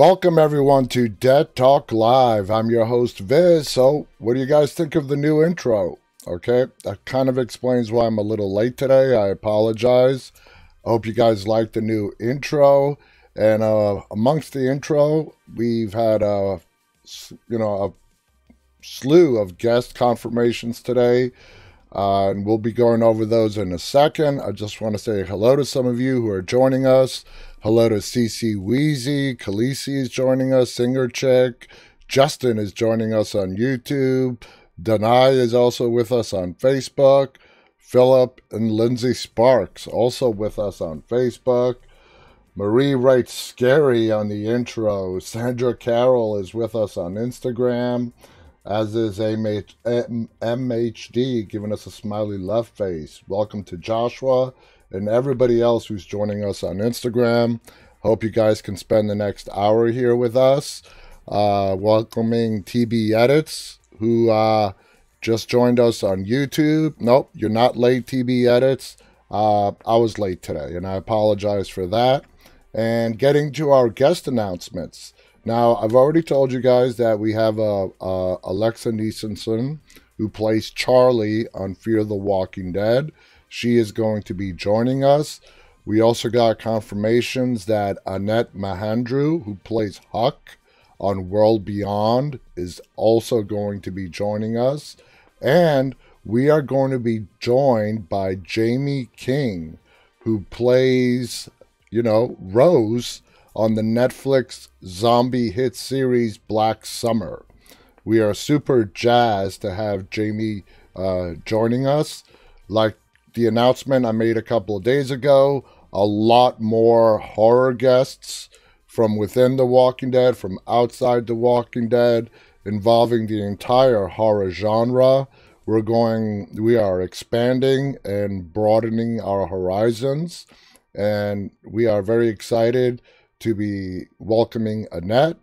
Welcome everyone to Dead Talk Live. I'm your host Viz. So, what do you guys think of the new intro? Okay, that kind of explains why I'm a little late today. I apologize. I hope you guys like the new intro. And uh, amongst the intro, we've had a you know a slew of guest confirmations today. Uh, and we'll be going over those in a second. I just want to say hello to some of you who are joining us. Hello to CC Wheezy. Khaleesi is joining us. Singer Check. Justin is joining us on YouTube. Danai is also with us on Facebook. Philip and Lindsay Sparks also with us on Facebook. Marie writes scary on the intro. Sandra Carroll is with us on Instagram as is MH, MHD giving us a smiley left face. Welcome to Joshua and everybody else who's joining us on Instagram. Hope you guys can spend the next hour here with us. Uh, welcoming TB Edits, who uh, just joined us on YouTube. Nope, you're not late, TB Edits. Uh, I was late today, and I apologize for that. And getting to our guest announcements. Now, I've already told you guys that we have uh, uh, Alexa Nisenson, who plays Charlie on Fear the Walking Dead. She is going to be joining us. We also got confirmations that Annette Mahendru, who plays Huck on World Beyond, is also going to be joining us. And we are going to be joined by Jaime King, who plays, you know, Rose on the Netflix zombie hit series Black Summer. We are super jazzed to have Jaime uh, joining us. Like the announcement I made a couple of days ago, a lot more horror guests from within The Walking Dead, from outside The Walking Dead, involving the entire horror genre. We're going, we are expanding and broadening our horizons, and we are very excited to be welcoming Annette,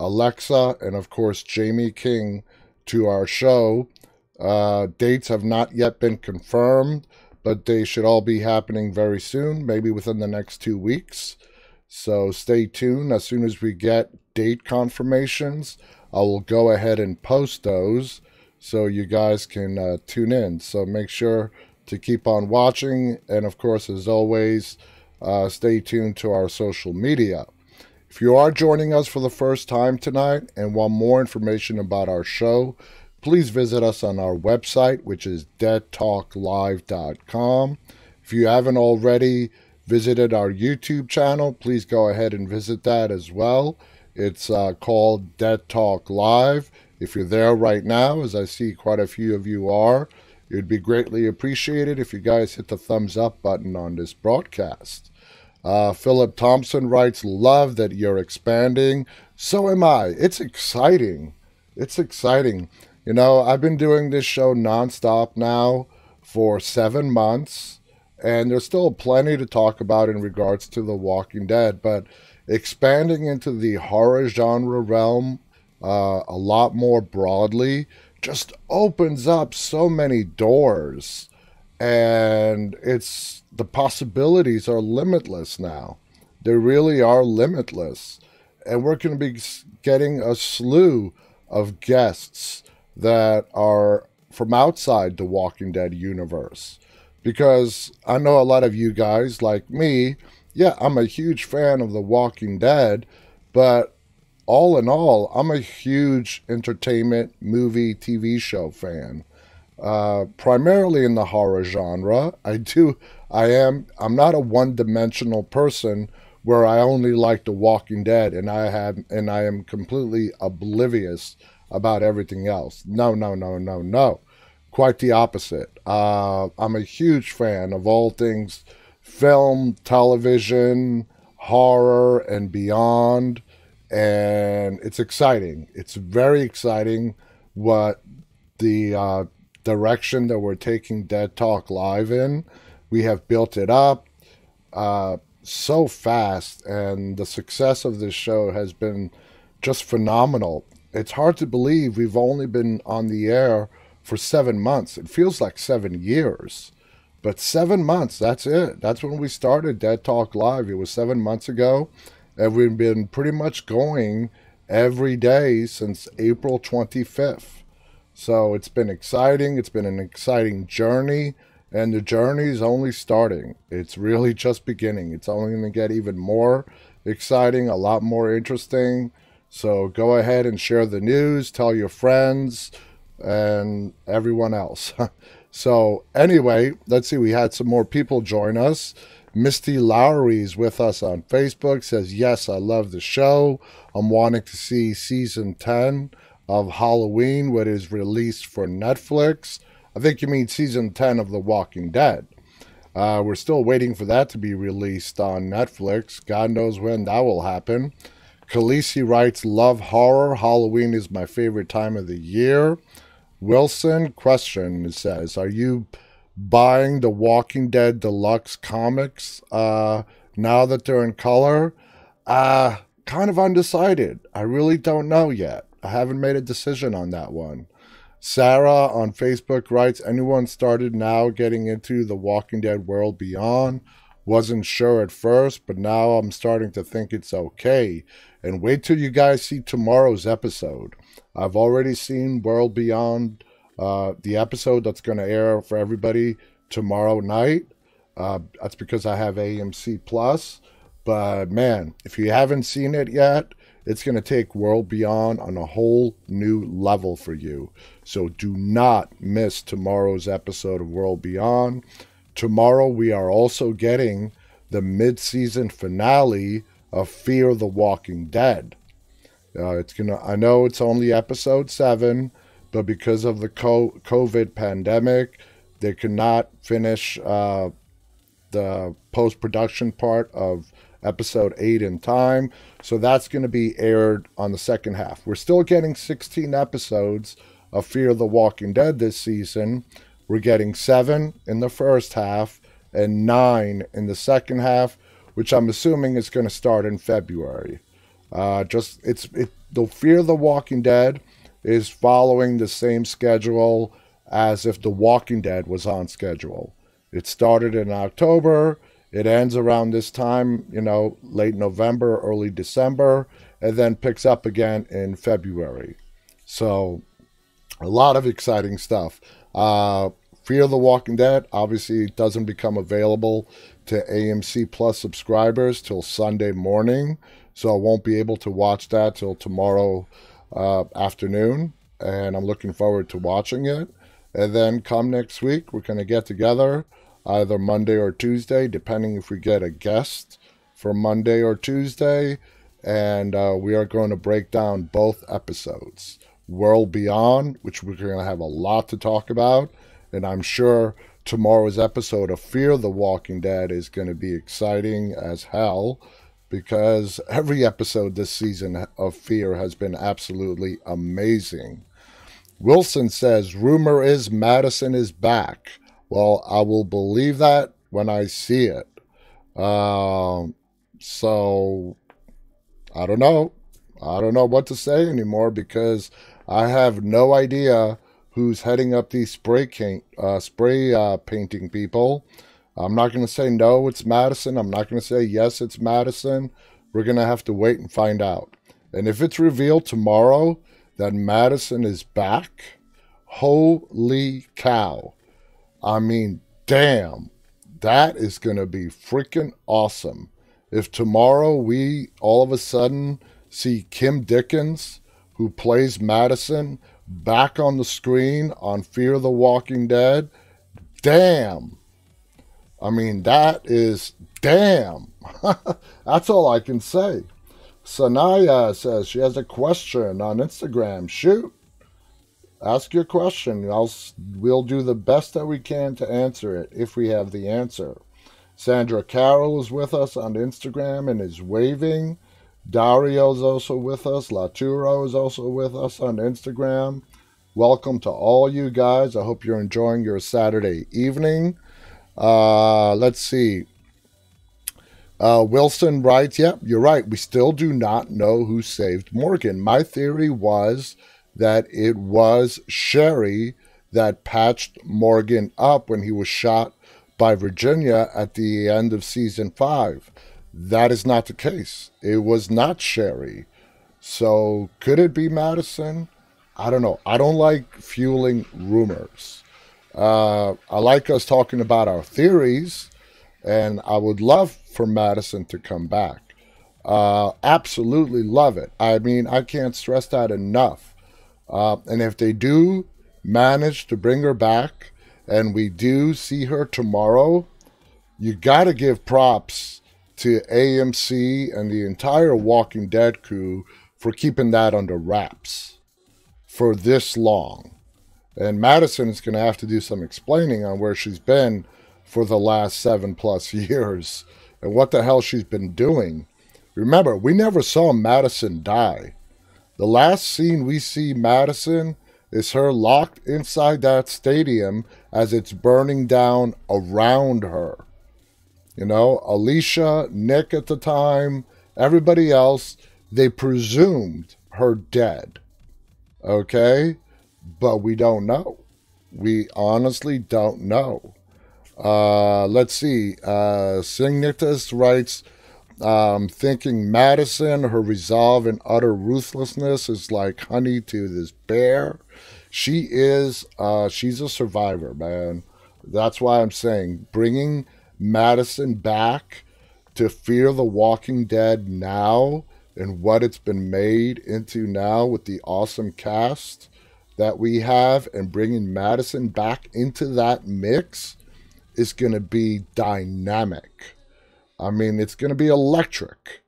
Alexa, and of course Jaime King to our show. Uh, dates have not yet been confirmed, but they should all be happening very soon, maybe within the next two weeks. So stay tuned. As soon as we get date confirmations, I will go ahead and post those so you guys can uh, tune in. So make sure to keep on watching. And of course, as always, uh, stay tuned to our social media. If you are joining us for the first time tonight and want more information about our show, please visit us on our website, which is deadtalklive.com. If you haven't already visited our YouTube channel, please go ahead and visit that as well. It's uh, called Dead Talk Live. If you're there right now, as I see quite a few of you are, it would be greatly appreciated if you guys hit the thumbs up button on this broadcast. Uh, Philip Thompson writes, Love that you're expanding. So am I. It's exciting. It's exciting. You know, I've been doing this show nonstop now for seven months, and there's still plenty to talk about in regards to The Walking Dead, but expanding into the horror genre realm uh, a lot more broadly just opens up so many doors and it's the possibilities are limitless now. They really are limitless and we're going to be getting a slew of guests that are from outside the walking dead universe because i know a lot of you guys like me yeah i'm a huge fan of the walking dead but all in all, I'm a huge entertainment movie TV show fan. Uh, primarily in the horror genre. I do. I am. I'm not a one-dimensional person where I only like The Walking Dead and I have and I am completely oblivious about everything else. No, no, no, no, no. Quite the opposite. Uh, I'm a huge fan of all things film, television, horror, and beyond and it's exciting. It's very exciting what the uh, direction that we're taking Dead Talk Live in. We have built it up uh, so fast, and the success of this show has been just phenomenal. It's hard to believe we've only been on the air for seven months. It feels like seven years. But seven months, that's it. That's when we started Dead Talk Live. It was seven months ago and we've been pretty much going every day since April 25th. So it's been exciting. It's been an exciting journey, and the journey is only starting. It's really just beginning. It's only going to get even more exciting, a lot more interesting. So go ahead and share the news, tell your friends, and everyone else. so, anyway, let's see. We had some more people join us. Misty Lowry is with us on Facebook, says, Yes, I love the show. I'm wanting to see season 10 of Halloween, what is released for Netflix. I think you mean season 10 of The Walking Dead. Uh, we're still waiting for that to be released on Netflix. God knows when that will happen. Khaleesi writes, Love horror. Halloween is my favorite time of the year. Wilson, question says, Are you buying the Walking Dead Deluxe comics uh, now that they're in color? Uh, kind of undecided. I really don't know yet. I haven't made a decision on that one. Sarah on Facebook writes, Anyone started now getting into the Walking Dead world beyond? Wasn't sure at first, but now I'm starting to think it's okay. And wait till you guys see tomorrow's episode. I've already seen World Beyond, uh, the episode that's going to air for everybody tomorrow night. Uh, that's because I have AMC Plus. But man, if you haven't seen it yet, it's going to take World Beyond on a whole new level for you. So do not miss tomorrow's episode of World Beyond. Tomorrow we are also getting the mid-season finale of Fear the Walking Dead. Uh, it's gonna. I know it's only episode seven, but because of the COVID pandemic, they could not finish uh, the post-production part of episode eight in time. So that's going to be aired on the second half. We're still getting 16 episodes of Fear the Walking Dead this season, we're getting seven in the first half and nine in the second half, which I'm assuming is going to start in February. Uh, just it's it. The Fear the Walking Dead is following the same schedule as if The Walking Dead was on schedule. It started in October. It ends around this time, you know, late November, early December, and then picks up again in February. So, a lot of exciting stuff. Uh, Fear the Walking Dead obviously doesn't become available to AMC Plus subscribers till Sunday morning, so I won't be able to watch that till tomorrow uh, afternoon. And I'm looking forward to watching it. And then come next week, we're going to get together either Monday or Tuesday, depending if we get a guest for Monday or Tuesday. And uh, we are going to break down both episodes. World Beyond, which we're going to have a lot to talk about. And I'm sure tomorrow's episode of Fear the Walking Dead is going to be exciting as hell because every episode this season of Fear has been absolutely amazing. Wilson says, Rumor is Madison is back. Well, I will believe that when I see it. Um, so, I don't know. I don't know what to say anymore because I have no idea who's heading up these spray paint, uh, spray uh, painting people. I'm not going to say no, it's Madison. I'm not going to say yes, it's Madison. We're going to have to wait and find out. And if it's revealed tomorrow that Madison is back, holy cow. I mean, damn, that is going to be freaking awesome. If tomorrow we all of a sudden see Kim Dickens who plays Madison, back on the screen on Fear the Walking Dead. Damn. I mean, that is damn. That's all I can say. Sanaya says she has a question on Instagram. Shoot. Ask your question. I'll, we'll do the best that we can to answer it if we have the answer. Sandra Carroll is with us on Instagram and is waving. Dario's also with us. Laturo is also with us on Instagram. Welcome to all you guys. I hope you're enjoying your Saturday evening. Uh, let's see. Uh, Wilson writes, Yep, yeah, you're right. We still do not know who saved Morgan. My theory was that it was Sherry that patched Morgan up when he was shot by Virginia at the end of season five. That is not the case. It was not Sherry. So could it be Madison? I don't know. I don't like fueling rumors. Uh, I like us talking about our theories, and I would love for Madison to come back. Uh, absolutely love it. I mean, I can't stress that enough. Uh, and if they do manage to bring her back, and we do see her tomorrow, you got to give props to AMC and the entire Walking Dead crew for keeping that under wraps for this long. And Madison is going to have to do some explaining on where she's been for the last seven plus years and what the hell she's been doing. Remember, we never saw Madison die. The last scene we see Madison is her locked inside that stadium as it's burning down around her. You know, Alicia, Nick at the time, everybody else, they presumed her dead. Okay? But we don't know. We honestly don't know. Uh, let's see. Uh, Signitus writes, um, thinking Madison, her resolve and utter ruthlessness is like honey to this bear. She is, uh, she's a survivor, man. That's why I'm saying bringing Madison back to Fear the Walking Dead now and what it's been made into now with the awesome cast that we have and bringing Madison back into that mix is going to be dynamic. I mean, it's going to be electric.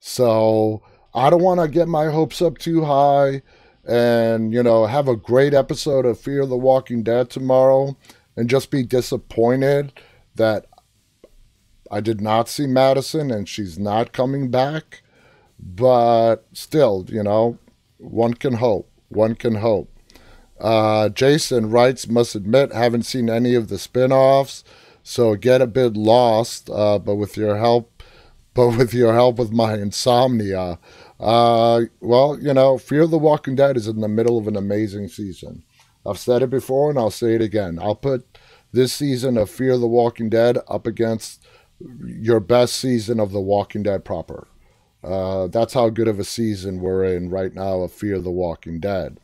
So I don't want to get my hopes up too high and, you know, have a great episode of Fear the Walking Dead tomorrow and just be disappointed that I did not see Madison and she's not coming back. But still, you know, one can hope. One can hope. Uh, Jason writes, must admit, haven't seen any of the spin offs, so get a bit lost, uh, but with your help, but with your help with my insomnia. Uh, well, you know, Fear the Walking Dead is in the middle of an amazing season. I've said it before and I'll say it again. I'll put this season of Fear the Walking Dead up against your best season of The Walking Dead proper. Uh, that's how good of a season we're in right now of Fear the Walking Dead.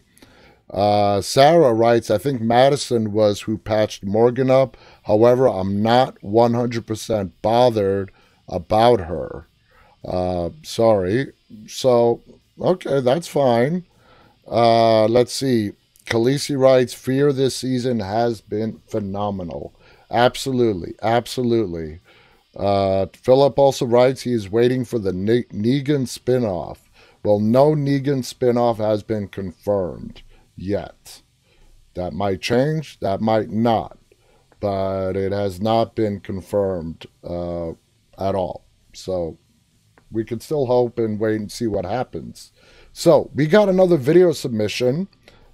Uh, Sarah writes, I think Madison was who patched Morgan up. However, I'm not 100% bothered about her. Uh, sorry. So, okay, that's fine. Uh, let's see. Khaleesi writes, Fear this season has been phenomenal. Absolutely. Absolutely. Uh, Philip also writes he is waiting for the ne- Negan spinoff. Well, no Negan spinoff has been confirmed yet. That might change, that might not, but it has not been confirmed uh, at all. So we can still hope and wait and see what happens. So we got another video submission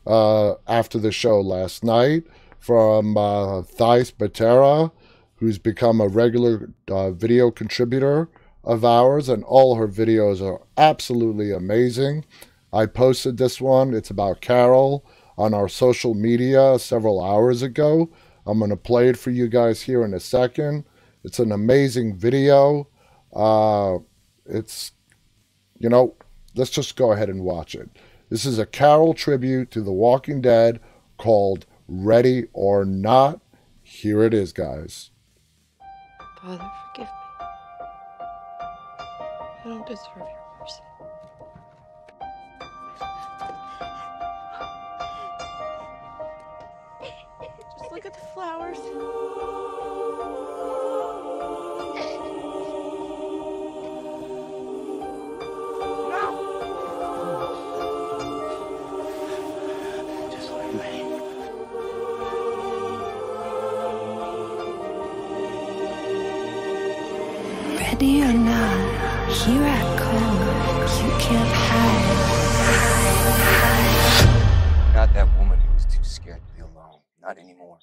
uh, after the show last night from uh, Thais Batera who's become a regular uh, video contributor of ours, and all her videos are absolutely amazing. I posted this one, it's about Carol, on our social media several hours ago. I'm going to play it for you guys here in a second. It's an amazing video. Uh, it's, you know, let's just go ahead and watch it. This is a Carol tribute to The Walking Dead called Ready or Not. Here it is, guys. Father, forgive me. I don't deserve your mercy. Just look at the flowers. Ready or not, here I come. You can't hide. Not that woman who was too scared to be alone. Not anymore.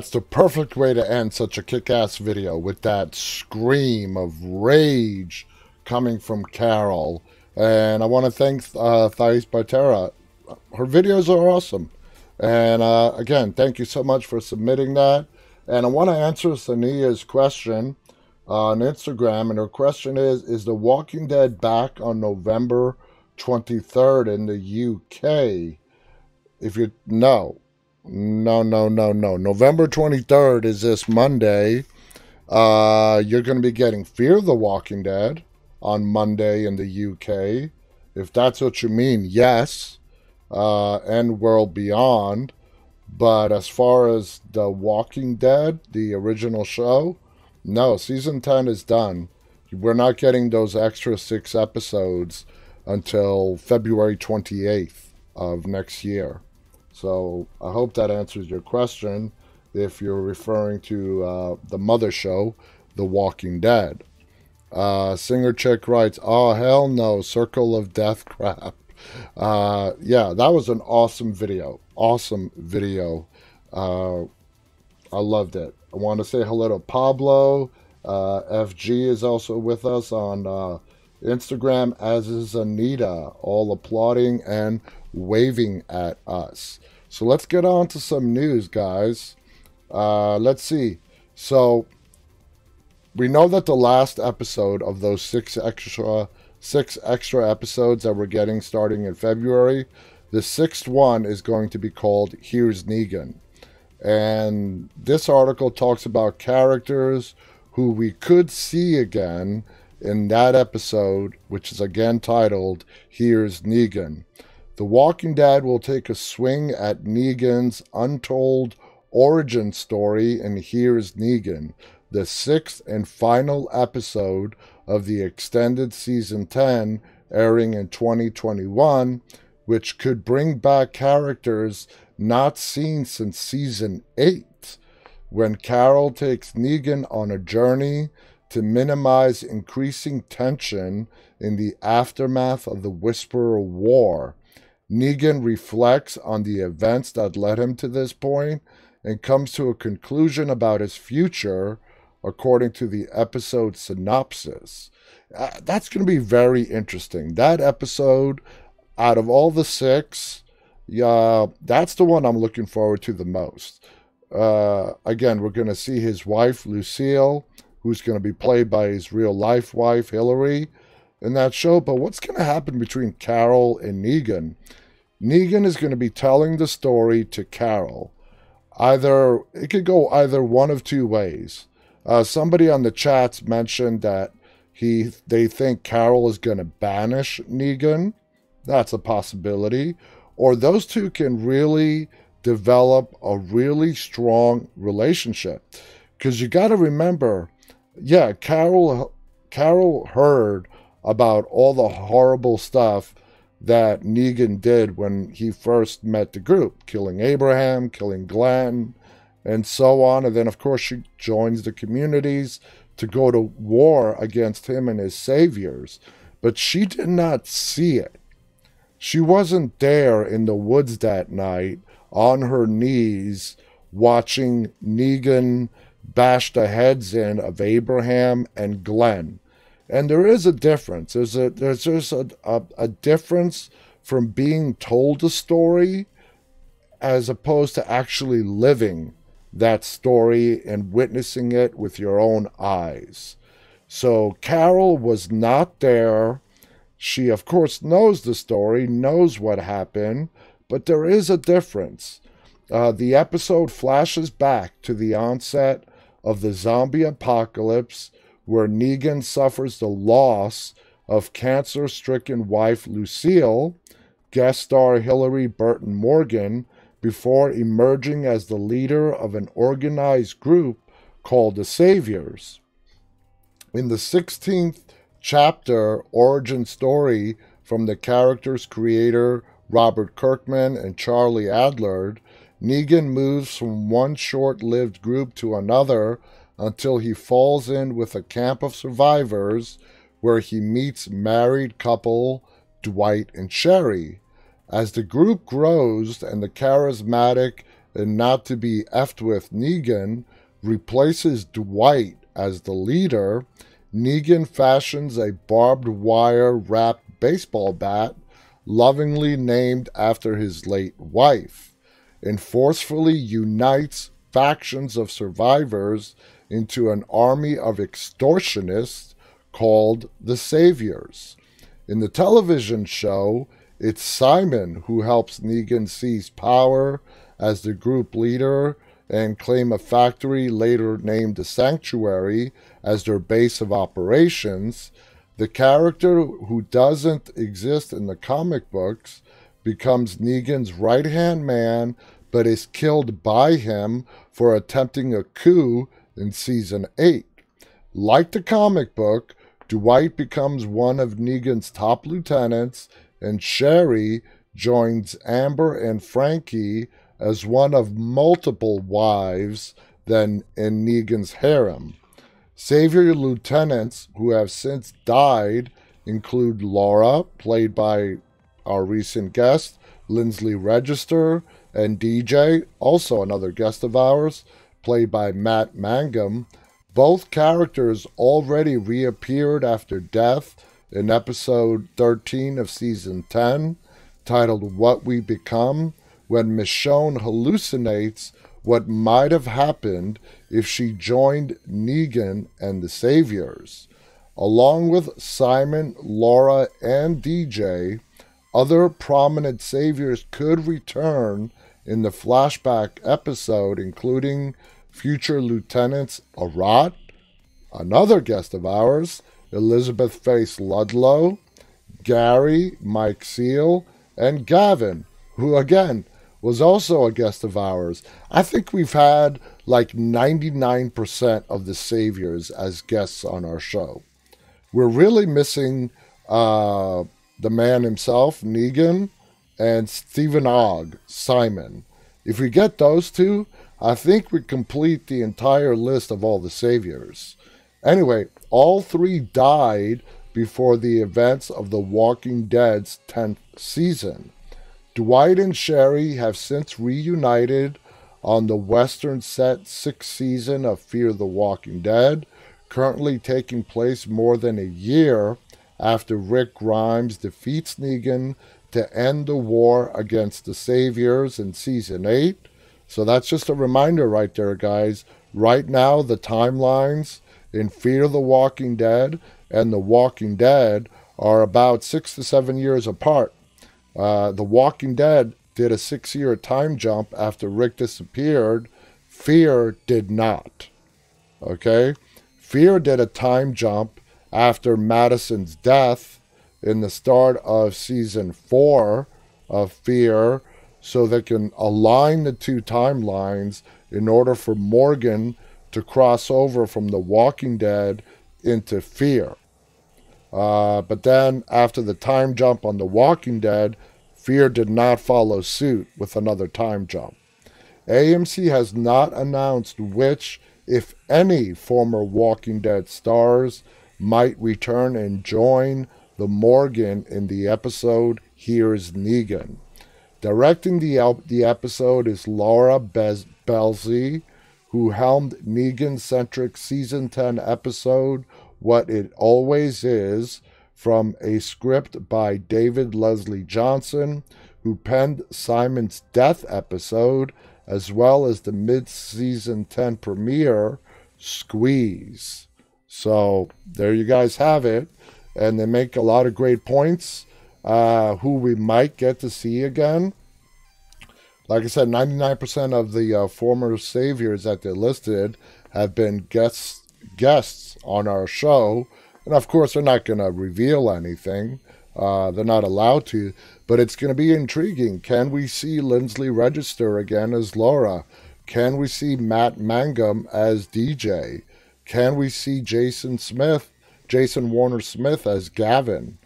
That's the perfect way to end such a kick ass video with that scream of rage coming from Carol. And I want to thank uh, Thais Bartera. Her videos are awesome. And uh, again, thank you so much for submitting that. And I want to answer Sania's question on Instagram. And her question is Is The Walking Dead back on November 23rd in the UK? If you no, no, no, no, no. November 23rd is this Monday. Uh, you're going to be getting Fear the Walking Dead on Monday in the UK. If that's what you mean, yes. Uh, and World Beyond. But as far as The Walking Dead, the original show, no, season 10 is done. We're not getting those extra six episodes until February 28th of next year. So I hope that answers your question if you're referring to uh, the mother show, The Walking Dead. Uh, Singer Chick writes, Oh, hell no, Circle of Death crap. Uh, yeah, that was an awesome video. Awesome video. Uh, I loved it. I want to say hello to Pablo. Uh, FG is also with us on uh, Instagram, as is Anita, all applauding and waving at us. So let's get on to some news, guys. Uh, let's see. So we know that the last episode of those six extra six extra episodes that we're getting starting in February, the sixth one is going to be called Here's Negan. And this article talks about characters who we could see again in that episode, which is again titled Here's Negan. The Walking Dead will take a swing at Negan's untold origin story in Here's Negan, the sixth and final episode of the extended season 10 airing in 2021, which could bring back characters not seen since season 8, when Carol takes Negan on a journey to minimize increasing tension in the aftermath of the Whisperer War. Negan reflects on the events that led him to this point and comes to a conclusion about his future, according to the episode synopsis. Uh, that's going to be very interesting. That episode, out of all the six, yeah, that's the one I'm looking forward to the most. Uh, again, we're going to see his wife, Lucille, who's going to be played by his real life wife, Hilarie, in that show. But what's going to happen between Carol and Negan? Negan is going to be telling the story to Carol. Either it could go either one of two ways. Uh, somebody on the chats mentioned that he they think Carol is going to banish Negan. That's a possibility. Or those two can really develop a really strong relationship. Because you got to remember, yeah, Carol Carol heard about all the horrible stuff that Negan did when he first met the group, killing Abraham, killing Glenn, and so on. And then, of course, she joins the communities to go to war against him and his saviors. But she did not see it. She wasn't there in the woods that night on her knees watching Negan bash the heads in of Abraham and Glenn. And there is a difference. There's a there's just a, a, a difference from being told a story as opposed to actually living that story and witnessing it with your own eyes. So Carol was not there. She, of course, knows the story, knows what happened, but there is a difference. Uh, the episode flashes back to the onset of the zombie apocalypse, where Negan suffers the loss of cancer stricken wife Lucille, guest star Hilarie Burton Morgan, before emerging as the leader of an organized group called the Saviors. In the 16th chapter origin story from the character's creator Robert Kirkman and Charlie Adlard, Negan moves from one short lived group to another until he falls in with a camp of survivors where he meets married couple Dwight and Sherry. As the group grows and the charismatic and not to be effed with Negan replaces Dwight as the leader, Negan fashions a barbed wire wrapped baseball bat lovingly named after his late wife and forcefully unites factions of survivors into an army of extortionists called the Saviors. In the television show, it's Simon who helps Negan seize power as the group leader and claim a factory later named the Sanctuary as their base of operations. The character who doesn't exist in the comic books becomes Negan's right hand man, but is killed by him for attempting a coup in season 8. Like the comic book, Dwight becomes one of Negan's top lieutenants, and Sherry joins Amber and Frankie as one of multiple wives then in Negan's harem. Savior lieutenants who have since died include Laura, played by our recent guest, Lindsley Register, and DJ, also another guest of ours, played by Matt Mangum. Both characters already reappeared after death in episode 13 of season 10, titled What We Become, when Michonne hallucinates what might have happened if she joined Negan and the Saviors. Along with Simon, Laura, and DJ, other prominent Saviors could return in the flashback episode, including future Lieutenants Arat, another guest of ours, Elizabeth Face Ludlow, Gary, Mike Seal, and Gavin, who again was also a guest of ours. I think we've had like 99% of the Saviors as guests on our show. We're really missing uh, the man himself, Negan, and Steven Ogg, Simon. If we get those two, I think we complete the entire list of all the Saviors. Anyway, all three died before the events of The Walking Dead's 10th season. Dwight and Sherry have since reunited on the Western set sixth season of Fear the Walking Dead, currently taking place more than a year after Rick Grimes defeats Negan to end the war against the Saviors in season 8. So that's just a reminder right there, guys. Right now, the timelines in Fear the Walking Dead and The Walking Dead are about six to seven years apart. Uh, the Walking Dead did a six year time jump after Rick disappeared. Fear did not. Okay? Fear did a time jump after Madison's death in the start of season four of Fear so they can align the two timelines in order for Morgan to cross over from The Walking Dead into Fear. Uh, but then, after the time jump on The Walking Dead, Fear did not follow suit with another time jump. AMC has not announced which, if any, former Walking Dead stars might return and join the Morgan in the episode Here's Negan. Directing the, the episode is Laura Bez- Belsey, who helmed Negan centric season 10 episode What It Always Is from a script by David Leslie Johnson, who penned Simon's Death episode, as well as the mid season 10 premiere, Squeeze. So there you guys have it. And they make a lot of great points. Uh, who we might get to see again. Like I said, 99% of the uh, former saviors that they listed have been guests guests on our show, and of course they're not going to reveal anything. Uh, they're not allowed to, but it's going to be intriguing. Can we see Lindsley Register again as Laura? Can we see Matt Mangum as DJ? Can we see Jason Smith, Jason Warner Smith as Gavin?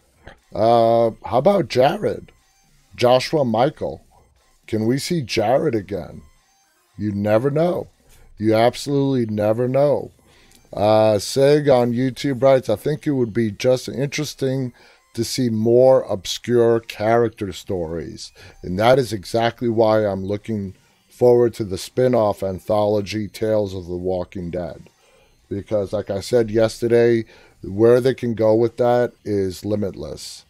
Uh, how about Jared? Joshua Mikel? Can we see Jared again? You never know. You absolutely never know. Uh, Sig on YouTube writes, I think it would be just interesting to see more obscure character stories. And that is exactly why I'm looking forward to the spin off anthology Tales of the Walking Dead. Because, like I said yesterday, where they can go with that is limitless.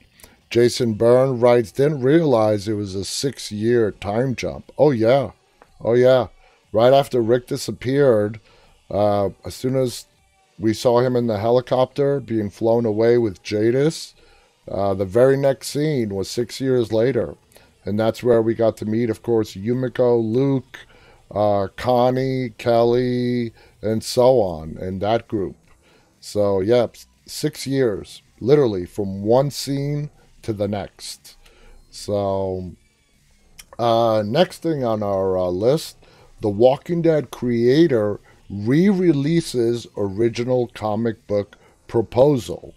Jason Byrne writes, didn't realize it was a six year time jump. Oh, yeah. Oh, yeah. Right after Rick disappeared, uh, as soon as we saw him in the helicopter being flown away with Jadis, uh, the very next scene was six years later. And that's where we got to meet, of course, Yumiko, Luke, uh, Connie, Kelly, and so on, and that group. So, yeah, six years, literally, from one scene to the next. So, uh, next thing on our uh, list The Walking Dead creator re releases original comic book proposal.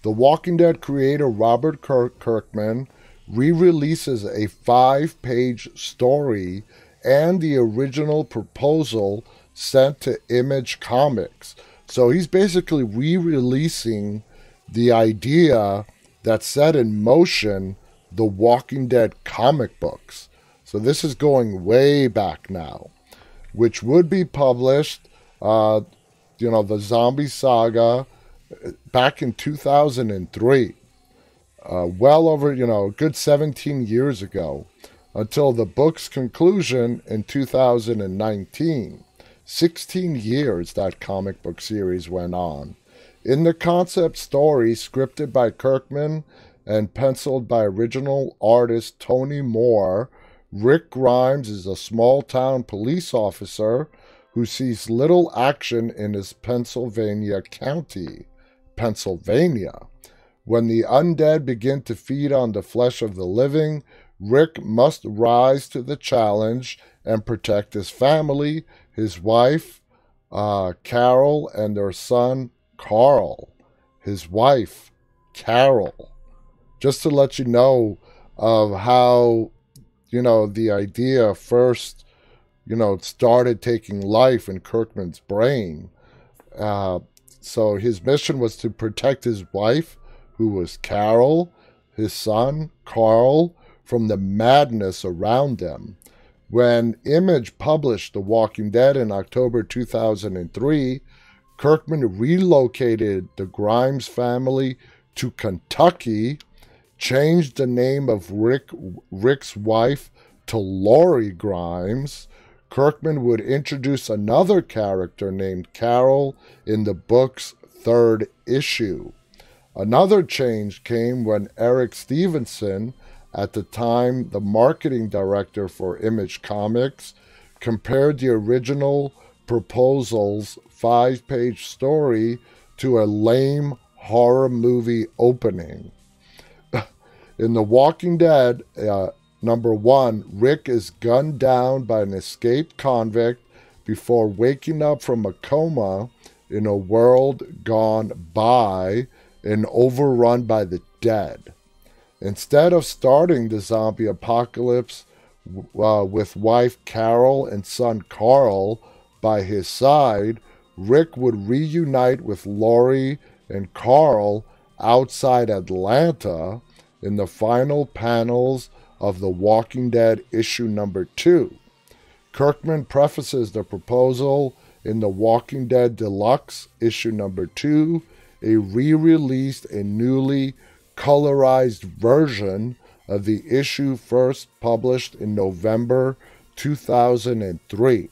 The Walking Dead creator Robert Kirk- Kirkman re releases a five page story and the original proposal sent to Image Comics. So he's basically re releasing the idea that set in motion the Walking Dead comic books. So this is going way back now, which would be published, uh, you know, the Zombie Saga uh, back in 2003. Uh, well over, you know, a good 17 years ago, until the book's conclusion in 2019. 16 years that comic book series went on. In the concept story, scripted by Kirkman and penciled by original artist Tony Moore, Rick Grimes is a small town police officer who sees little action in his Pennsylvania county, Pennsylvania. When the undead begin to feed on the flesh of the living, Rick must rise to the challenge and protect his family, his wife, uh, Carol, and their son, Carl. His wife, Carol. Just to let you know of how, you know, the idea first, you know, started taking life in Kirkman's brain. Uh, so his mission was to protect his wife, who was Carol, his son, Carl, from the madness around them. When Image published The Walking Dead in October 2003, Kirkman relocated the Grimes family to Kentucky, changed the name of Rick, Rick's wife to Lori Grimes. Kirkman would introduce another character named Carol in the book's third issue. Another change came when Eric Stevenson, at the time the marketing director for Image Comics, compared the original proposal's five page story to a lame horror movie opening. In The Walking Dead, uh, number one, Rick is gunned down by an escaped convict before waking up from a coma in a world gone by and overrun by the dead. Instead of starting the zombie apocalypse uh, with wife Carol and son Carl by his side, Rick would reunite with Lori and Carl outside Atlanta in the final panels of The Walking Dead issue number two. Kirkman prefaces the proposal in The Walking Dead Deluxe issue number two, a re released and newly colorized version of the issue first published in November 2003.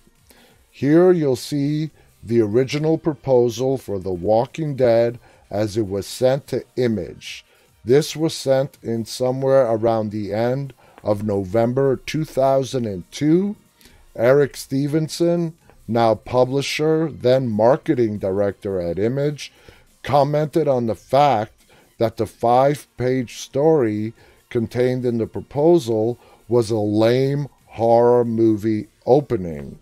Here you'll see the original proposal for The Walking Dead as it was sent to Image. This was sent in somewhere around the end of November 2002. Eric Stephenson, now publisher, then marketing director at Image, commented on the fact that the five page story contained in the proposal was a lame horror movie opening.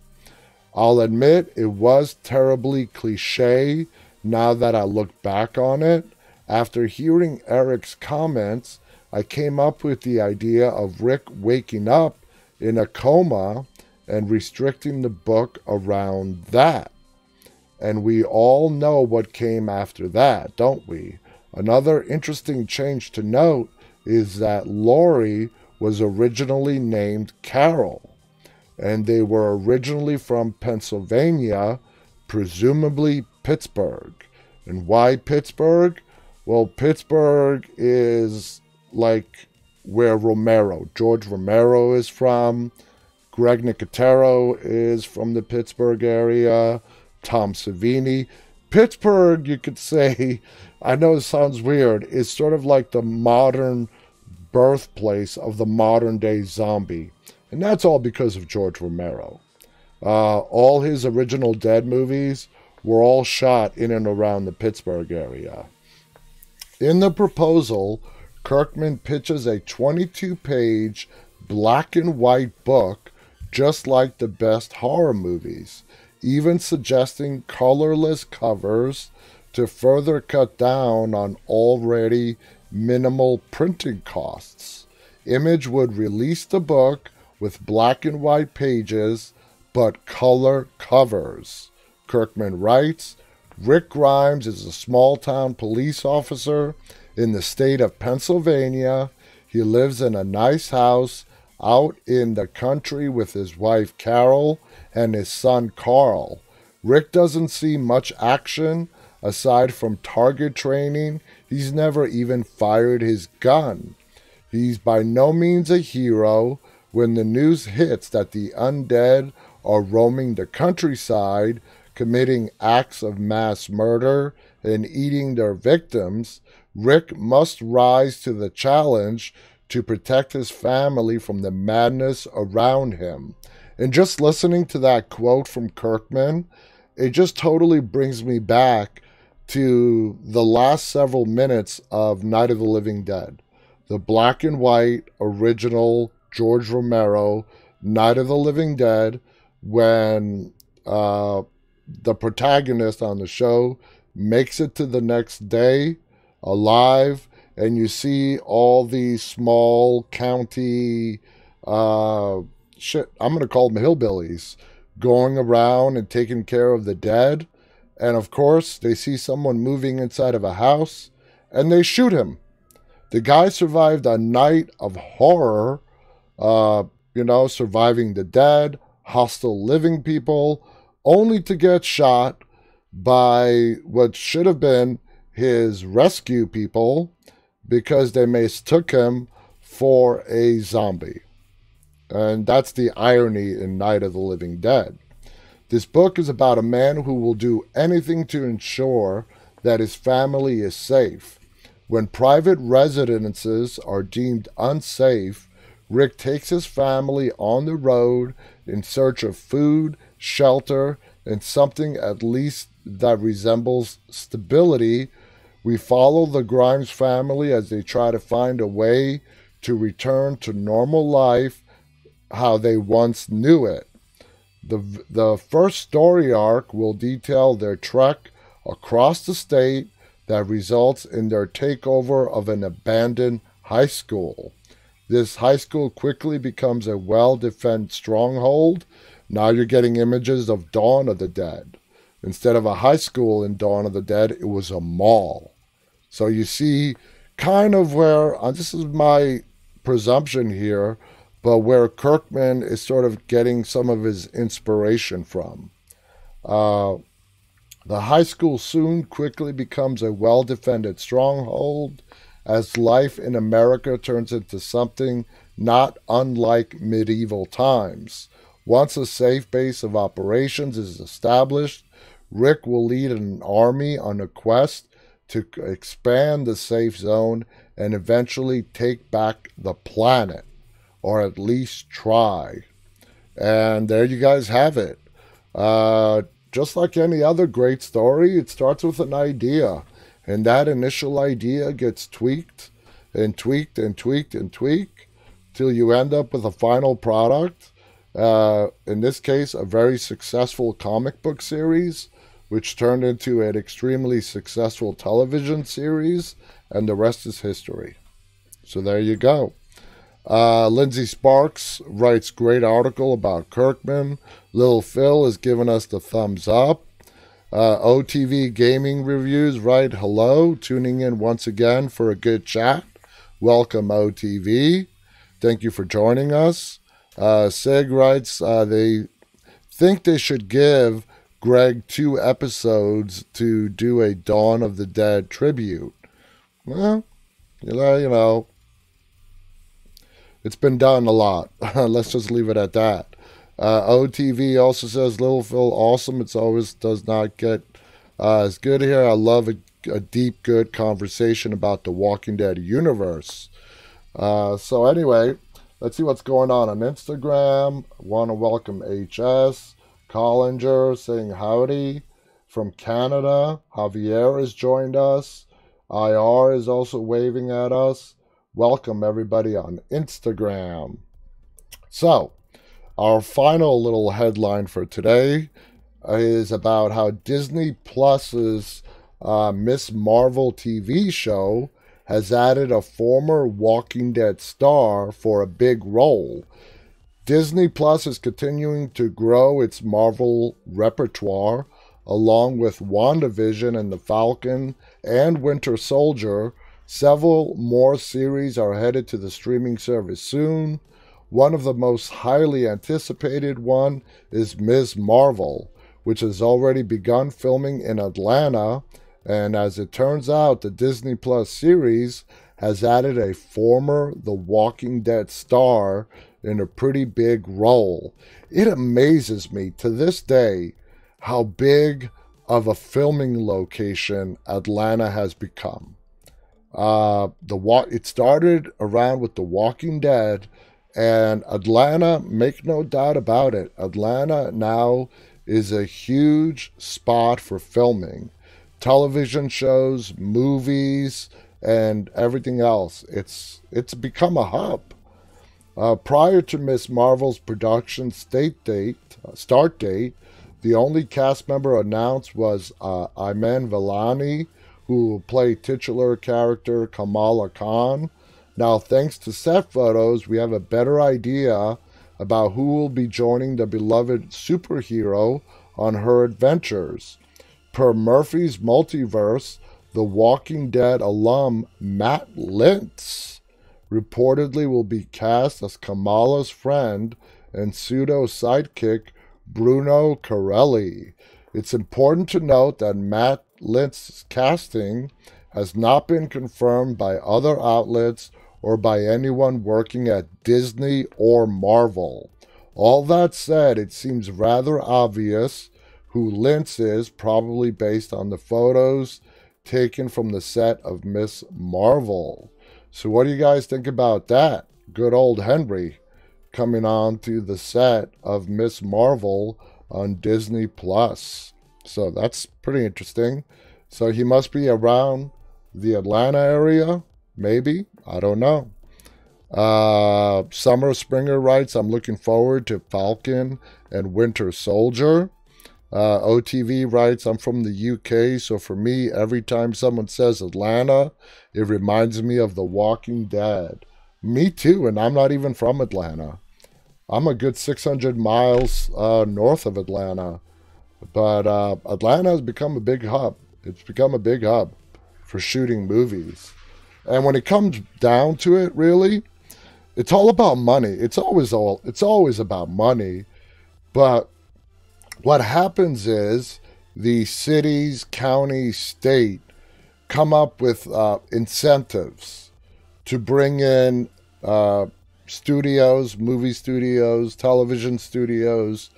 I'll admit it was terribly cliche now that I look back on it. After hearing Eric's comments, I came up with the idea of Rick waking up in a coma and restricting the book around that. And we all know what came after that, don't we? Another interesting change to note is that Lori was originally named Carol, and they were originally from Pennsylvania, presumably Pittsburgh. And why Pittsburgh? Well, Pittsburgh is like where Romero, George Romero is from. Greg Nicotero is from the Pittsburgh area. Tom Savini. Pittsburgh, you could say, I know it sounds weird, It's sort of like the modern birthplace of the modern day zombie. And that's all because of George Romero. Uh, all his original Dead movies were all shot in and around the Pittsburgh area. In the proposal, Kirkman pitches a 22 page black and white book just like the best horror movies, even suggesting colorless covers to further cut down on already minimal printing costs. Image would release the book with black and white pages but color covers. Kirkman writes Rick Grimes is a small town police officer in the state of Pennsylvania. He lives in a nice house out in the country with his wife Carol and his son Carl. Rick doesn't see much action aside from target training. He's never even fired his gun. He's by no means a hero when the news hits that the undead are roaming the countryside, committing acts of mass murder and eating their victims. Rick must rise to the challenge to protect his family from the madness around him. And just listening to that quote from Kirkman, it just totally brings me back to the last several minutes of Night of the Living Dead. The black and white original George Romero Night of the Living Dead when uh, the protagonist on the show makes it to the next day alive and you see all these small county uh, shit. I'm gonna call them hillbillies going around and taking care of the dead, and of course they see someone moving inside of a house, and they shoot him. The guy survived a night of horror, uh, you know, surviving the dead, hostile living people, only to get shot by what should have been his rescue people because they mistook him for a zombie. And that's the irony in Night of the Living Dead. This book is about a man who will do anything to ensure that his family is safe. When private residences are deemed unsafe, Rick takes his family on the road in search of food, shelter, and something at least that resembles stability we follow the Grimes family as they try to find a way to return to normal life how they once knew it. The, the first story arc will detail their trek across the state that results in their takeover of an abandoned high school. This high school quickly becomes a well defended stronghold. Now you're getting images of Dawn of the Dead. Instead of a high school in Dawn of the Dead, it was a mall. So you see kind of where uh, this is my presumption here, but where Kirkman is sort of getting some of his inspiration from. Uh, the high school soon quickly becomes a well defended stronghold as life in America turns into something not unlike medieval times. Once a safe base of operations is established, Rick will lead an army on a quest to expand the safe zone and eventually take back the planet, or at least try. And there you guys have it. Uh, just like any other great story, it starts with an idea, and that initial idea gets tweaked and tweaked and tweaked and tweaked till you end up with a final product. Uh, in this case, a very successful comic book series, which turned into an extremely successful television series, and the rest is history. So there you go. Uh, Lindsay Sparks writes great article about Kirkman. Lil Phil has given us the thumbs up. Uh, OTV Gaming Reviews write hello, tuning in once again for a good chat. Welcome, OTV. Thank you for joining us. Uh, Sig writes uh, they think they should give Greg two episodes to do a Dawn of the Dead tribute. Well, you know, you know it's been done a lot. Let's just leave it at that. Uh, OTV also says Little Phil awesome. It's always does not get uh, as good here. I love a, a, deep, good conversation about the Walking Dead universe. Uh, so anyway, let's see what's going on on Instagram. Want to welcome HS Collinger saying howdy from Canada. Javier has joined us. IR is also waving at us. Welcome everybody on Instagram. So, our final little headline for today is about how Disney Plus's uh, Miss Marvel TV show has added a former Walking Dead star for a big role. Disney Plus is continuing to grow its Marvel repertoire along with WandaVision and The Falcon and Winter Soldier Several more series are headed to the streaming service soon. One of the most highly anticipated one is Ms. Marvel, which has already begun filming in Atlanta, and as it turns out, the Disney Plus series has added a former The Walking Dead star in a pretty big role. It amazes me to this day how big of a filming location Atlanta has become. Uh, the it started around with The Walking Dead, and Atlanta, make no doubt about it, Atlanta now is a huge spot for filming, television shows, movies, and everything else. It's it's become a hub. Uh, prior to Miss Marvel's production state date, uh, start date, the only cast member announced was uh, Iman Vellani who will play titular character Kamala Khan. Now, thanks to set photos, we have a better idea about who will be joining the beloved superhero on her adventures. Per Murphy's Multiverse, the Walking Dead alum Matt Lintz reportedly will be cast as Kamala's friend and pseudo sidekick Bruno Carelli. It's important to note that Matt Lintz's casting has not been confirmed by other outlets or by anyone working at Disney or Marvel. All that said, it seems rather obvious who Lintz is, probably based on the photos taken from the set of Miss Marvel. So, what do you guys think about that? Good old Henry coming on to the set of Miss Marvel on Disney Plus. So, that's pretty interesting. So he must be around the Atlanta area, maybe. I don't know. Uh, Summer Springer writes, I'm looking forward to Falcon and Winter Soldier. Uh, OTV writes, I'm from the UK, so for me, every time someone says Atlanta, it reminds me of The Walking Dead. Me too, and I'm not even from Atlanta. I'm a good 600 miles uh, north of Atlanta. But uh, Atlanta has become a big hub. It's become a big hub for shooting movies. And when it comes down to it, really, it's all about money. It's always all it's always about money. But what happens is the cities, county, state come up with uh, incentives to bring in uh, studios, movie studios, television studios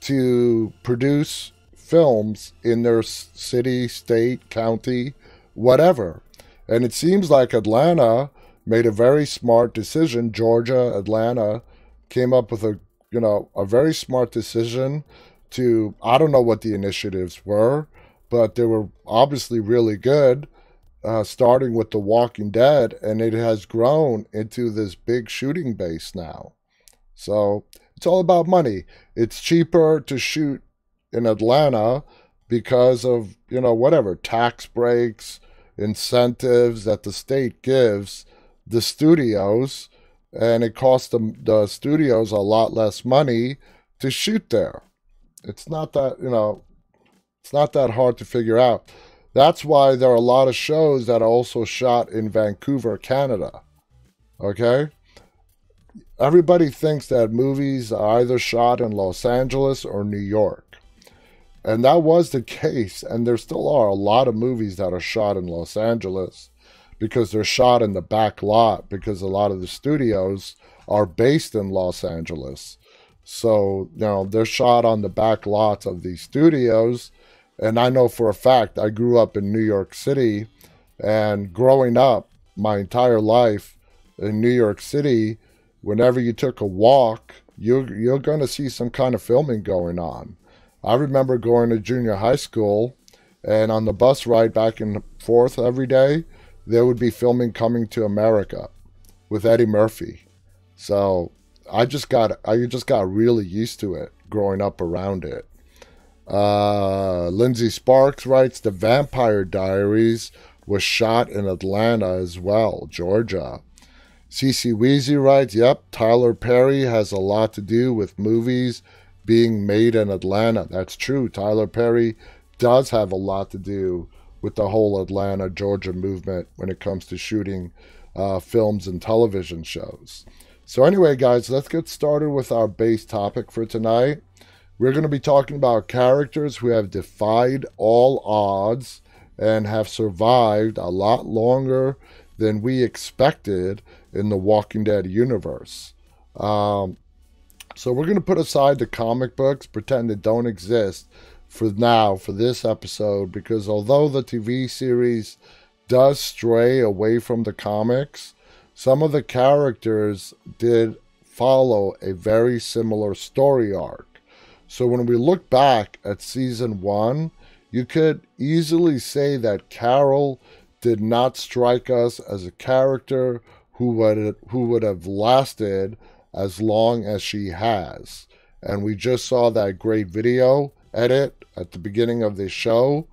to produce films in their city, state, county, whatever. And it seems like Atlanta made a very smart decision. Georgia, Atlanta came up with a you know a very smart decision to I don't know what the initiatives were, but they were obviously really good. Uh, starting with The Walking Dead, and it has grown into this big shooting base now. So it's all about money. It's cheaper to shoot in Atlanta because of, you know, whatever tax breaks, incentives that the state gives the studios, and it costs the, the studios a lot less money to shoot there. It's not that, you know, it's not that hard to figure out. That's why there are a lot of shows that are also shot in Vancouver, Canada. Okay? Everybody thinks that movies are either shot in Los Angeles or New York. And that was the case. And there still are a lot of movies that are shot in Los Angeles because they're shot in the back lot because a lot of the studios are based in Los Angeles. So, you know, they're shot on the back lots of these studios. And I know for a fact, I grew up in New York City. And growing up my entire life in New York City, whenever you took a walk, you're, you're going to see some kind of filming going on. I remember going to junior high school, and on the bus ride back and forth every day, there would be filming coming to America with Eddie Murphy. So I just got I just got really used to it growing up around it. Uh, Lindsay Sparks writes The Vampire Diaries was shot in Atlanta as well, Georgia. CC Weezy writes, Yep, Tyler Perry has a lot to do with movies being made in Atlanta. That's true. Tyler Perry does have a lot to do with the whole Atlanta, Georgia movement when it comes to shooting uh, films and television shows. So, anyway, guys, let's get started with our base topic for tonight. We're going to be talking about characters who have defied all odds and have survived a lot longer than we expected in the Walking Dead universe. Um, so we're going to put aside the comic books, pretend they don't exist for now, for this episode, because although the TV series does stray away from the comics, some of the characters did follow a very similar story arc. So when we look back at season one, you could easily say that Carol did not strike us as a character who would who would have lasted as long as she has. And we just saw that great video edit at the beginning of the show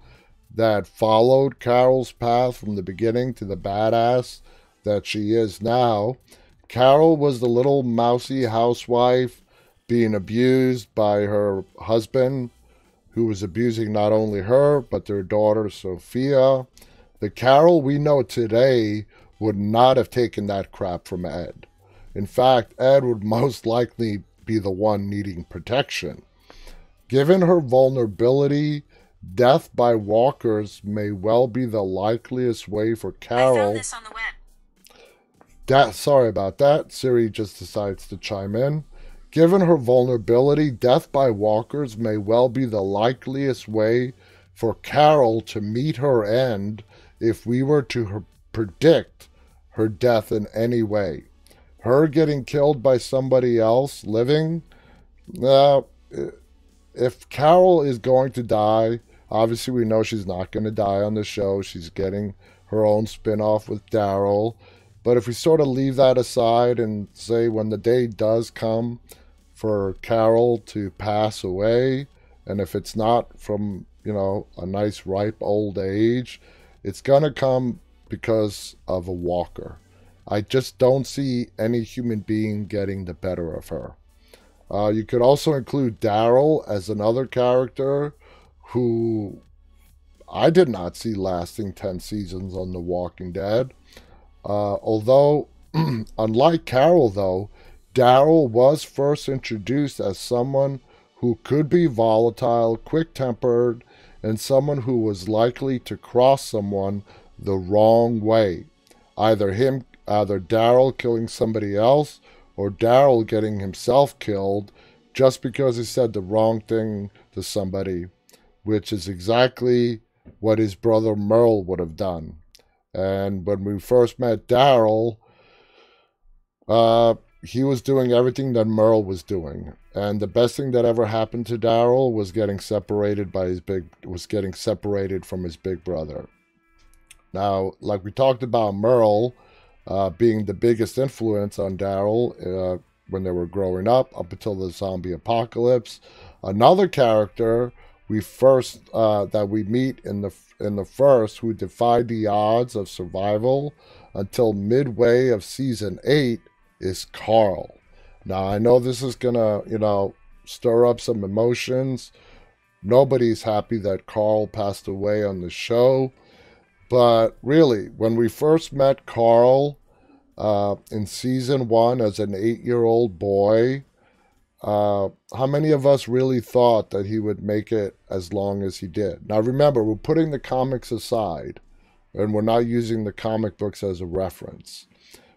that followed Carol's path from the beginning to the badass that she is now. Carol was the little mousy housewife being abused by her husband, who was abusing not only her, but their daughter Sophia. The Carol we know today would not have taken that crap from Ed. In fact, Ed would most likely be the one needing protection. Given her vulnerability, death by walkers may well be the likeliest way for Carol. I found this on the web. That, sorry about that. Siri just decides to chime in. Given her vulnerability, death by walkers may well be the likeliest way for Carol to meet her end if we were to her- predict her death in any way. Her getting killed by somebody else living, uh, if Carol is going to die, obviously we know she's not going to die on the show. She's getting her own spin off with Daryl. But if we sort of leave that aside and say when the day does come for Carol to pass away, and if it's not from, you know, a nice ripe old age, it's to come because of a walker. I just don't see any human being getting the better of her. Uh, you could also include Daryl as another character who I did not see lasting 10 seasons on The Walking Dead. Uh, although Unlike Carol, though, Daryl was first introduced as someone who could be volatile, quick tempered, and someone who was likely to cross someone the wrong way. Either him, either Daryl killing somebody else, or Daryl getting himself killed just because he said the wrong thing to somebody, which is exactly what his brother Merle would have done. And when we first met Daryl, uh, he was doing everything that Merle was doing. And the best thing that ever happened to Daryl was getting separated by his big was getting separated from his big brother. Now, like we talked about Merle uh, being the biggest influence on Daryl uh, when they were growing up, up until the zombie apocalypse. Another character we first uh, that we meet in the in the first who defied the odds of survival until midway of season eight is Carl. Now I know this is gonna you know stir up some emotions. Nobody's happy that Carl passed away on the show. But really, when we first met Carl uh, in season one as an eight year old boy, uh, how many of us really thought that he would make it as long as he did? Now, remember, we're putting the comics aside and we're not using the comic books as a reference.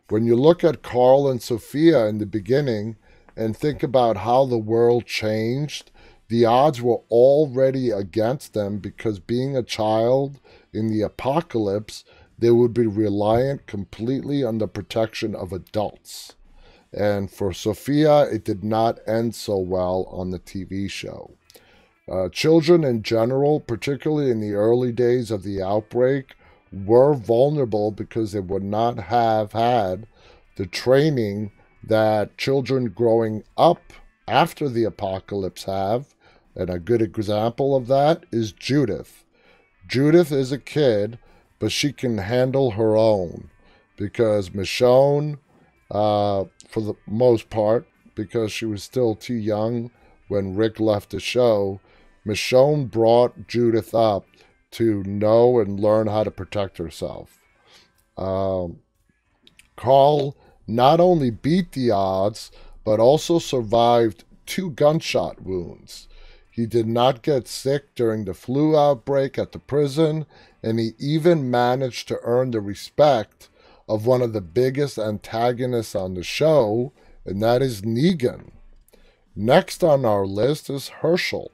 When you look at Carl and Sophia in the beginning and think about how the world changed, the odds were already against them because being a child in the apocalypse, they would be reliant completely on the protection of adults. And for Sophia, it did not end so well on the TV show. Uh, children in general, particularly in the early days of the outbreak, were vulnerable because they would not have had the training that children growing up after the apocalypse have. And a good example of that is Judith. Judith is a kid, but she can handle her own because Michonne, uh, for the most part, because she was still too young when Rick left the show, Michonne brought Judith up to know and learn how to protect herself. Um, Carl not only beat the odds, but also survived two gunshot wounds. He did not get sick during the flu outbreak at the prison, and he even managed to earn the respect of one of the biggest antagonists on the show, and that is Negan. Next on our list is Hershel.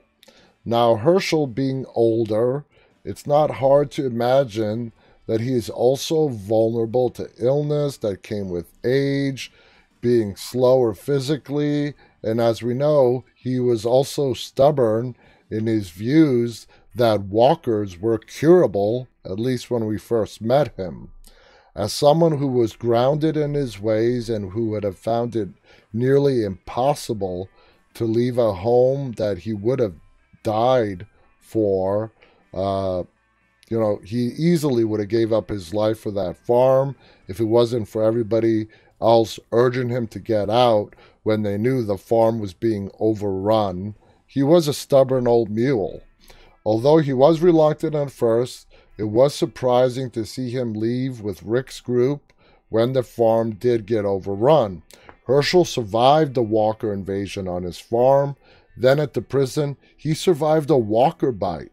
Now, Hershel being older, it's not hard to imagine that he is also vulnerable to illness that came with age, being slower physically, and as we know, he was also stubborn in his views that walkers were curable, at least when we first met him. As someone who was grounded in his ways and who would have found it nearly impossible to leave a home that he would have died for, uh, you know, he easily would have gave up his life for that farm if it wasn't for everybody else urging him to get out when they knew the farm was being overrun. He was a stubborn old mule. Although he was reluctant at first, it was surprising to see him leave with Rick's group when the farm did get overrun. Hershel survived the Walker invasion on his farm. Then at the prison, he survived a Walker bite.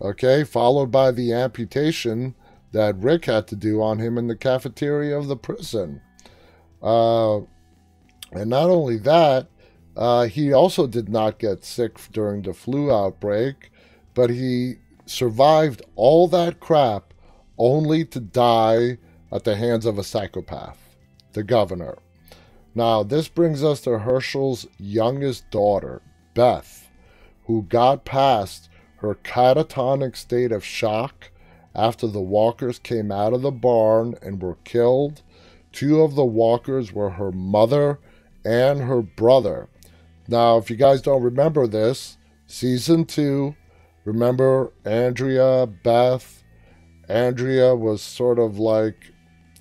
Okay, followed by the amputation that Rick had to do on him in the cafeteria of the prison. Uh, and not only that, uh, he also did not get sick during the flu outbreak, but he survived all that crap only to die at the hands of a psychopath, the governor. Now, this brings us to Hershel's youngest daughter, Beth, who got past her catatonic state of shock after the walkers came out of the barn and were killed. Two of the walkers were her mother and her brother. Now, if you guys don't remember this, season two, remember Andrea, Beth? Andrea was sort of like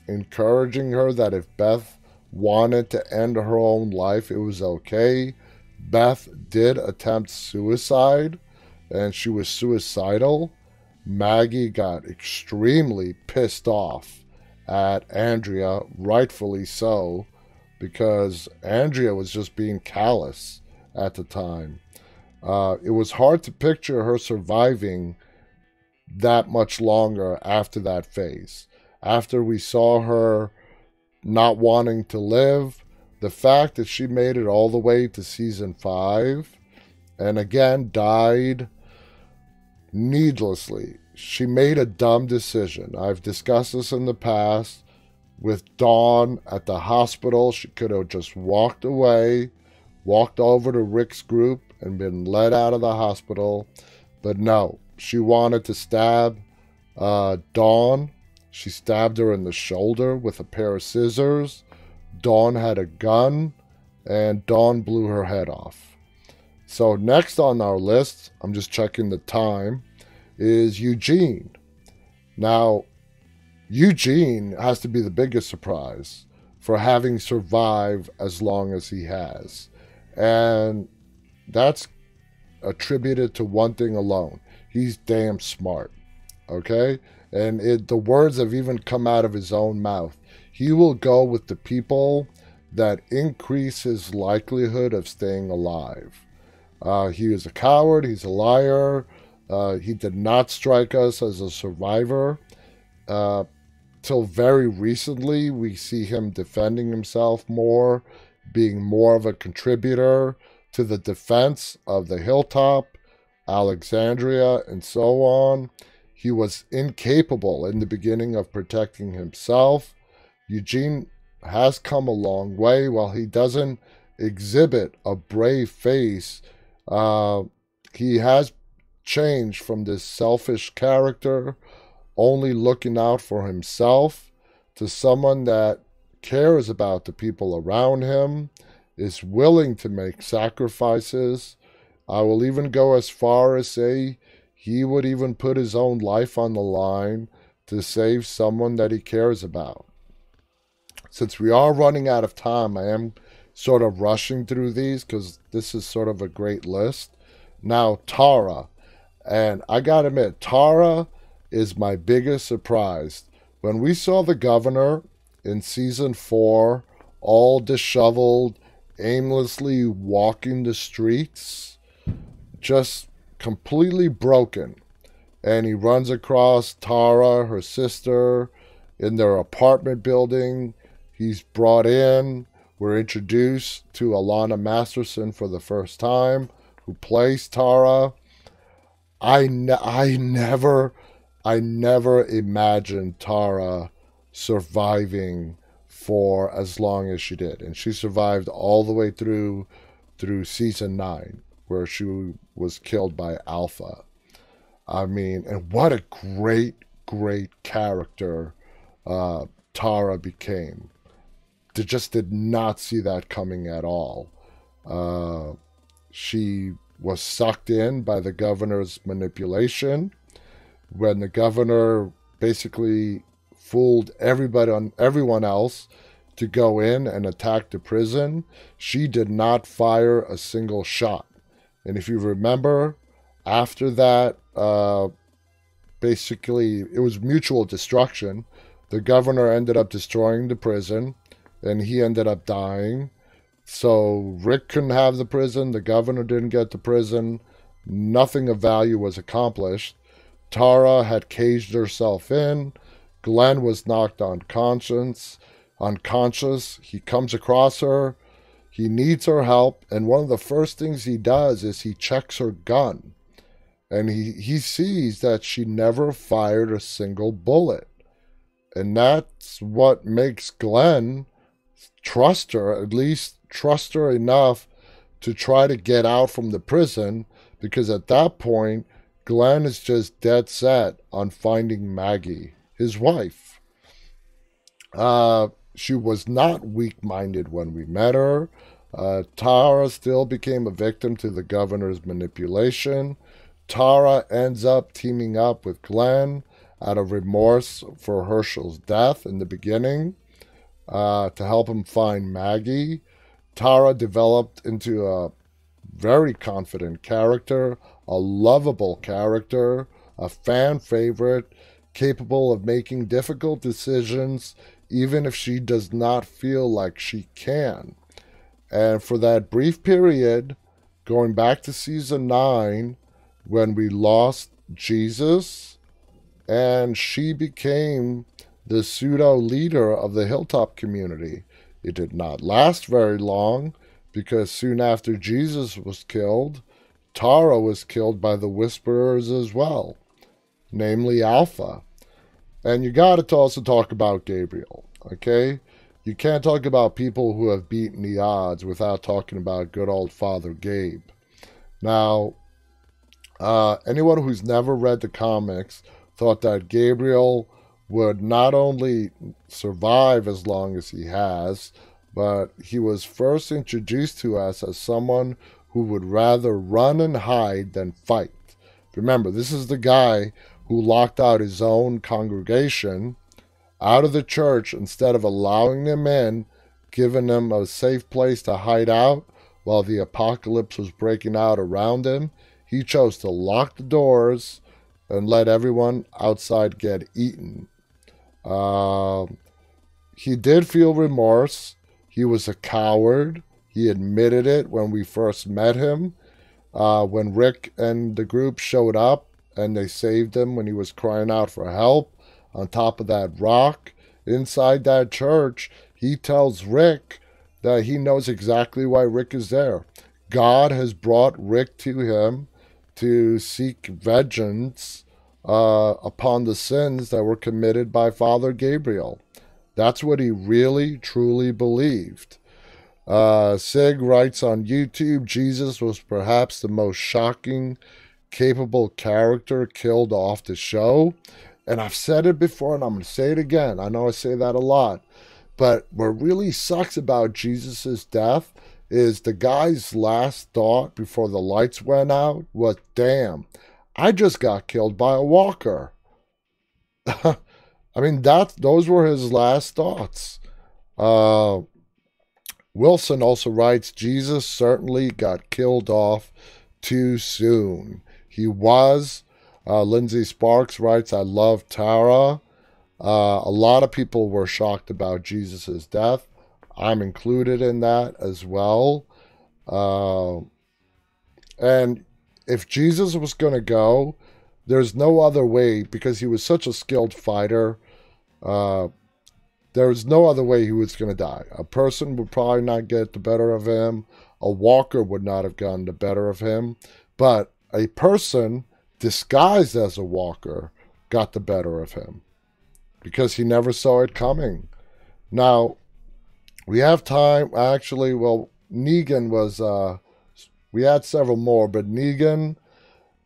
encouraging her that if Beth wanted to end her own life, it was okay. Beth did attempt suicide and she was suicidal. Maggie got extremely pissed off at Andrea, rightfully so, because Andrea was just being callous at the time. Uh, it was hard to picture her surviving that much longer after that phase. After we saw her not wanting to live, the fact that she made it all the way to season five and again died needlessly. She made a dumb decision. I've discussed this in the past with Dawn at the hospital. She could have just walked away, walked over to Rick's group, and been let out of the hospital. But no, she wanted to stab uh, Dawn. She stabbed her in the shoulder with a pair of scissors. Dawn had a gun, and Dawn blew her head off. So, next on our list, I'm just checking the time, is Eugene. Now, Eugene has to be the biggest surprise for having survived as long as he has. And that's attributed to one thing alone he's damn smart. Okay? And it, the words have even come out of his own mouth. He will go with the people that increase his likelihood of staying alive. Uh, he is a coward, he's a liar. Uh, he did not strike us as a survivor. Uh, till very recently, we see him defending himself more, being more of a contributor to the defense of the hilltop, Alexandria, and so on. He was incapable in the beginning of protecting himself. Eugene has come a long way. While he doesn't exhibit a brave face, uh, he has changed from this selfish character, only looking out for himself, to someone that cares about the people around him, is willing to make sacrifices. I will even go as far as say he would even put his own life on the line to save someone that he cares about. Since we are running out of time, I am sort of rushing through these because this is sort of a great list. Now, Tara. And I gotta admit, Tara is my biggest surprise. When we saw the governor in season four, all disheveled, aimlessly walking the streets, just completely broken. And he runs across Tara, her sister, in their apartment building. He's brought in. We're introduced to Alanna Masterson for the first time, who plays Tara. I, ne- I never, I never imagined Tara surviving for as long as she did, and she survived all the way through through season nine, where she was killed by Alpha. I mean, and what a great, great character uh, Tara became. Just did not see that coming at all. Uh, she was sucked in by the governor's manipulation. When the governor basically fooled everybody on everyone else to go in and attack the prison, she did not fire a single shot. And if you remember, after that, uh, basically it was mutual destruction. The governor ended up destroying the prison, and he ended up dying. So Rick couldn't have the prison. The governor didn't get the prison. Nothing of value was accomplished. Tara had caged herself in. Glenn was knocked unconscious. Unconscious. He comes across her. He needs her help, and one of the first things he does is he checks her gun. And he, he sees that she never fired a single bullet. And that's what makes Glenn trust her, at least trust her enough to try to get out from the prison, because at that point, Glenn is just dead set on finding Maggie, his wife. Uh, she was not weak minded when we met her. Uh, Tara still became a victim to the governor's manipulation. Tara ends up teaming up with Glenn out of remorse for Hershel's death in the beginning uh, to help him find Maggie. Tara developed into a very confident character, a lovable character, a fan favorite, capable of making difficult decisions even if she does not feel like she can. And for that brief period, going back to season 9, when we lost Jesus and she became the pseudo leader of the Hilltop community. It did not last very long because soon after Jesus was killed, Tara was killed by the Whisperers as well, namely Alpha. And you got to also talk about Gabriel, okay? You can't talk about people who have beaten the odds without talking about good old Father Gabe. Now, uh, anyone who's never read the comics thought that Gabriel would not only survive as long as he has, but he was first introduced to us as someone who would rather run and hide than fight. Remember, this is the guy who locked out his own congregation out of the church instead of allowing them in, giving them a safe place to hide out while the apocalypse was breaking out around him. He chose to lock the doors and let everyone outside get eaten. Uh, he did feel remorse. He was a coward. He admitted it when we first met him. Uh, when Rick and the group showed up and they saved him when he was crying out for help on top of that rock inside that church, he tells Rick that he knows exactly why Rick is there. God has brought Rick to him to seek vengeance uh, upon the sins that were committed by Father Gabriel. That's what he really, truly believed. Uh, Sig writes on YouTube Jesus was perhaps the most shocking, capable character killed off the show. And I've said it before and I'm going to say it again. I know I say that a lot. But what really sucks about Jesus' death is the guy's last thought before the lights went out was, damn, I just got killed by a walker. I mean, that those were his last thoughts. Uh, Wilson also writes Jesus certainly got killed off too soon. He was. Uh, Lindsay Sparks writes, I love Tara. Uh, a lot of people were shocked about Jesus' death. I'm included in that as well. Uh, and if Jesus was going to go, there's no other way because he was such a skilled fighter. Uh, there's no other way he was going to die. A person would probably not get the better of him. A walker would not have gotten the better of him. But a person disguised as a walker got the better of him because he never saw it coming. Now, we have time. Actually, well, Negan was, uh, we had several more, but Negan,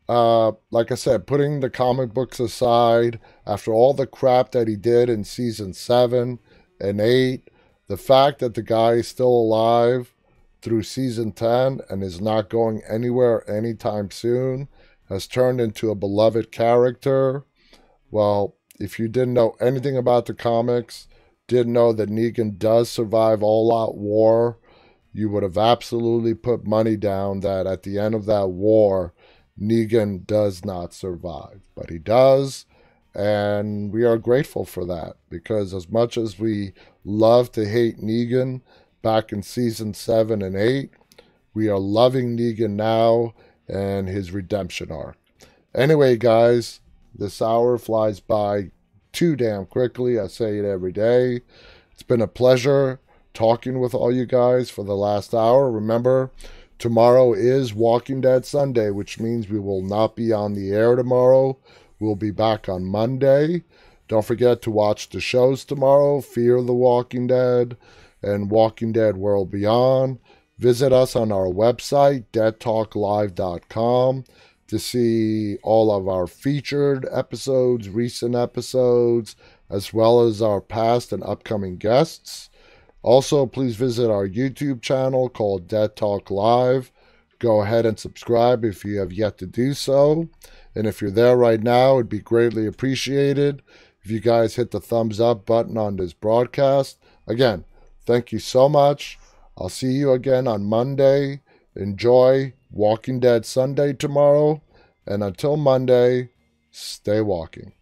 uh, like I said, putting the comic books aside, after all the crap that he did in season seven and eight, the fact that the guy is still alive through season 10 and is not going anywhere anytime soon has turned into a beloved character. Well, if you didn't know anything about the comics, didn't know that Negan does survive all out war, you would have absolutely put money down that at the end of that war, Negan does not survive. But he does, and we are grateful for that because as much as we love to hate Negan back in season 7 and 8, we are loving Negan now and his redemption arc. Anyway, guys, this hour flies by too damn quickly. I say it every day. It's been a pleasure talking with all you guys for the last hour. Remember, tomorrow is Walking Dead Sunday, which means we will not be on the air tomorrow. We'll be back on Monday. Don't forget to watch the shows tomorrow Fear the Walking Dead and Walking Dead World Beyond. Visit us on our website, deadtalklive.com, to see all of our featured episodes, recent episodes, as well as our past and upcoming guests. Also, please visit our YouTube channel called Dead Talk Live. Go ahead and subscribe if you have yet to do so. And if you're there right now, it'd be greatly appreciated if you guys hit the thumbs up button on this broadcast. Again, thank you so much. I'll see you again on Monday. Enjoy Walking Dead Sunday tomorrow. And until Monday, stay walking.